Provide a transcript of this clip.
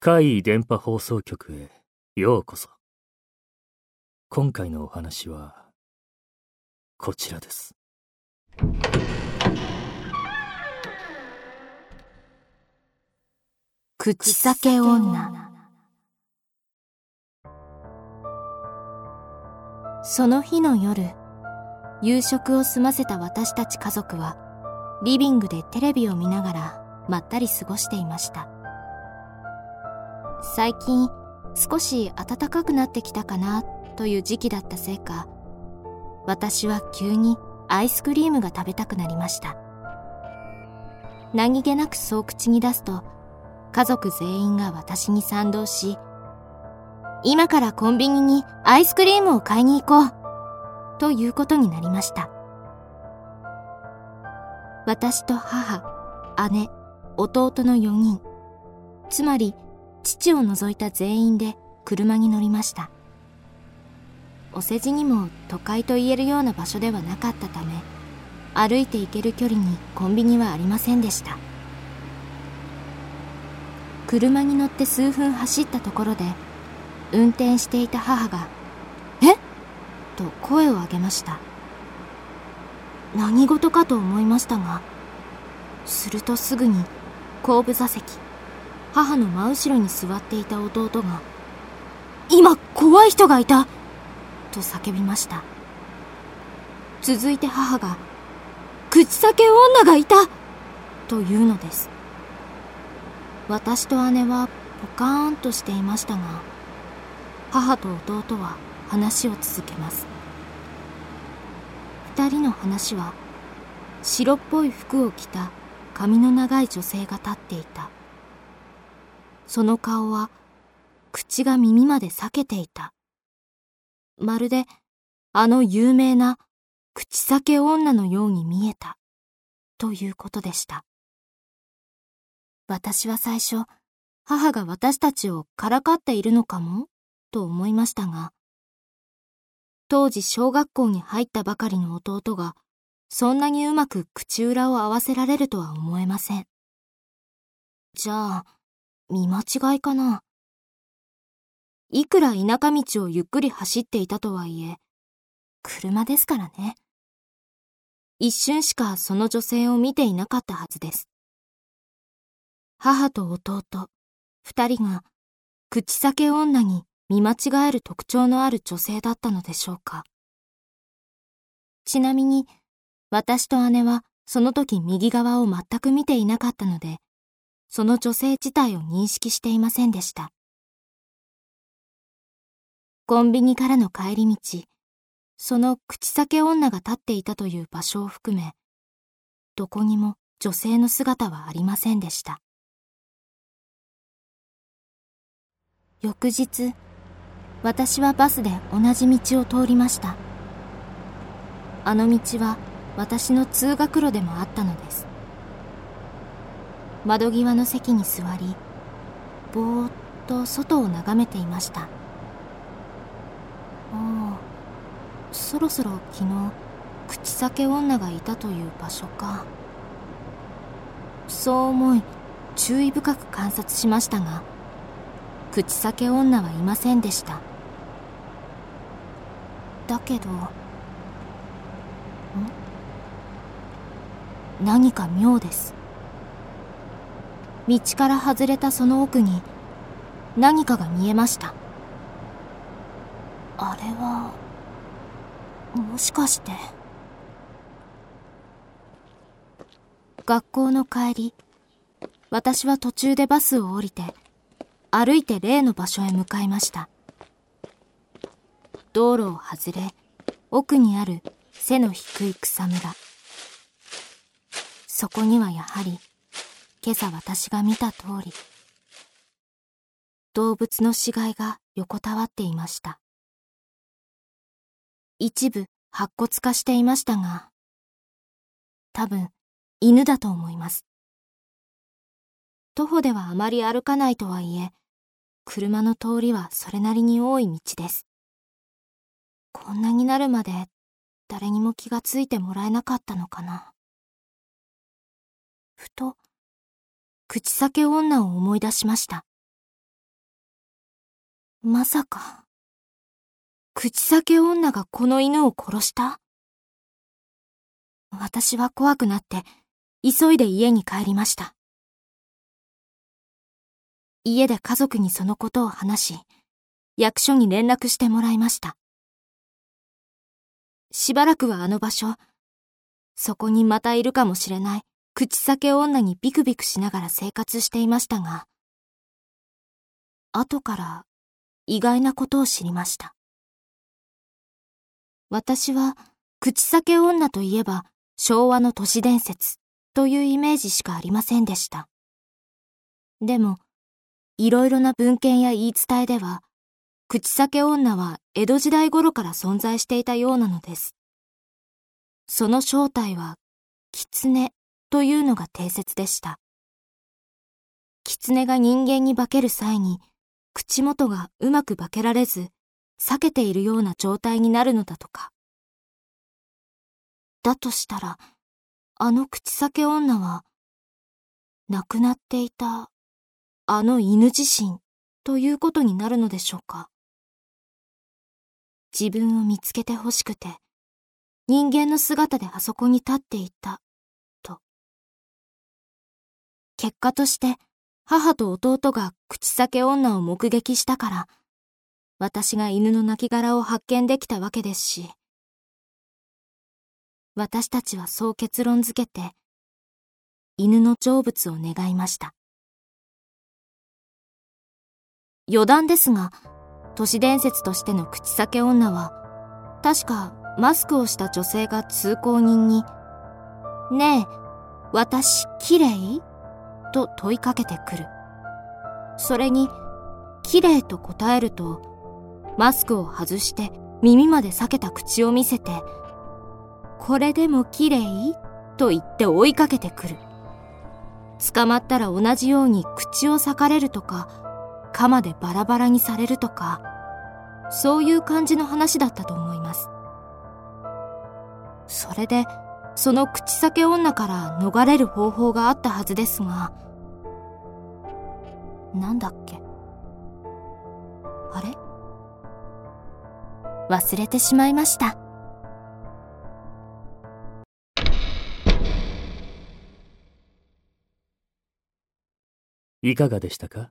怪異電波放送局へようこそ。今回のお話は、こちらです。口裂け女その日の夜夕食を済ませた私たち家族はリビングでテレビを見ながらまったり過ごしていました。最近少し暖かくなってきたかなという時期だったせいか私は急にアイスクリームが食べたくなりました。何気なくそう口に出すと家族全員が私に賛同し今からコンビニにアイスクリームを買いに行こうということになりました。私と母姉弟の4人。つまり父を除いた全員で車に乗りました。お世辞にも都会と言えるような場所ではなかったため歩いて行ける距離にコンビニはありませんでした。車に乗って数分走ったところで運転していた母が「え？っ!」と声を上げました。何事かと思いましたがするとすぐに後部座席母の真後ろに座っていた弟が「今怖い人がいた!」と叫びました続いて母が「口裂け女がいた!」というのです私と姉はポカーンとしていましたが母と弟は話を続けます二人の話は白っぽい服を着た髪の長い女性が立っていた。その顔は口が耳まで裂けていた。まるであの有名な口裂け女のように見えた。ということでした。私は最初母が私たちをからかっているのかも？と思いましたが当時小学校に入ったばかりの弟がそんなにうまく口裏を合わせられるとは思えませんじゃあ見間違いかないくら田舎道をゆっくり走っていたとはいえ、車ですからね。一瞬しかその女性を見ていなかったはずです。母と弟、二人が口裂け女に見間違える特徴のある女性だったのでしょうか。ちなみに、私と姉はその時右側を全く見ていなかったので、その女性自体を認識していませんでした。コンビニからの帰り道、その口裂け女が立っていたという場所を含め、どこにも女性の姿はありませんでした。翌日、私はバスで同じ道を通りました。あの道は私の通学路でもあったのです。窓際の席に座り、ぼーっと外を眺めていました。ああそろそろ昨日口裂け女がいたという場所かそう思い注意深く観察しましたが口裂け女はいませんでしただけど何か妙です。道から外れたその奥に何かが見えました。あれはもしかして学校の帰り私は途中でバスを降りて歩いて例の場所へ向かいました。道路を外れ奥にある背の低い草むらそこにはやはり今朝私が見た通り動物の死骸が横たわっていました一部白骨化していましたが、多分犬だと思います。徒歩ではあまり歩かないとはいえ、車の通りはそれなりに多い道です。こんなになるまで誰にも気がついてもらえなかったのかな。ふと、口裂け女を思い出しました。まさか、口裂け女がこの犬を殺した？私は怖くなって、急いで家に帰りました。家で家族にそのことを話し、役所に連絡してもらいました。しばらくはあの場所、そこにまたいるかもしれない口裂け女にビクビクしながら生活していましたが、後から意外なことを知りました。私は口裂け女といえば昭和の都市伝説というイメージしかありませんでした。でも、いろいろな文献や言い伝えでは、口裂け女は江戸時代頃から存在していたようなのです。その正体は、狐というのが定説でした。狐が人間に化ける際に、口元がうまく化けられず、避けているような状態になるのだとか。だとしたら、あの口裂け女は、亡くなっていた、あの犬自身ということになるのでしょうか。自分を見つけて欲しくて、人間の姿であそこに立っていた、と。結果として、母と弟が口裂け女を目撃したから、私が犬の亡骸を発見できたわけですし、私たちはそう結論づけて、犬の成仏を願いました。余談ですが、都市伝説としての口裂け女は、確かマスクをした女性が通行人に、ねえ、私、綺麗？と問いかけてくる。それに、綺麗と答えると、マスクを外して耳まで裂けた口を見せて、これでも綺麗？と言って追いかけてくる。捕まったら同じように口を裂かれるとか、鎌でバラバラにされるとか、そういう感じの話だったと思います。それで、その口裂け女から逃れる方法があったはずですが、なんだっけ？あれ？忘れてしまいました。いかがでしたか？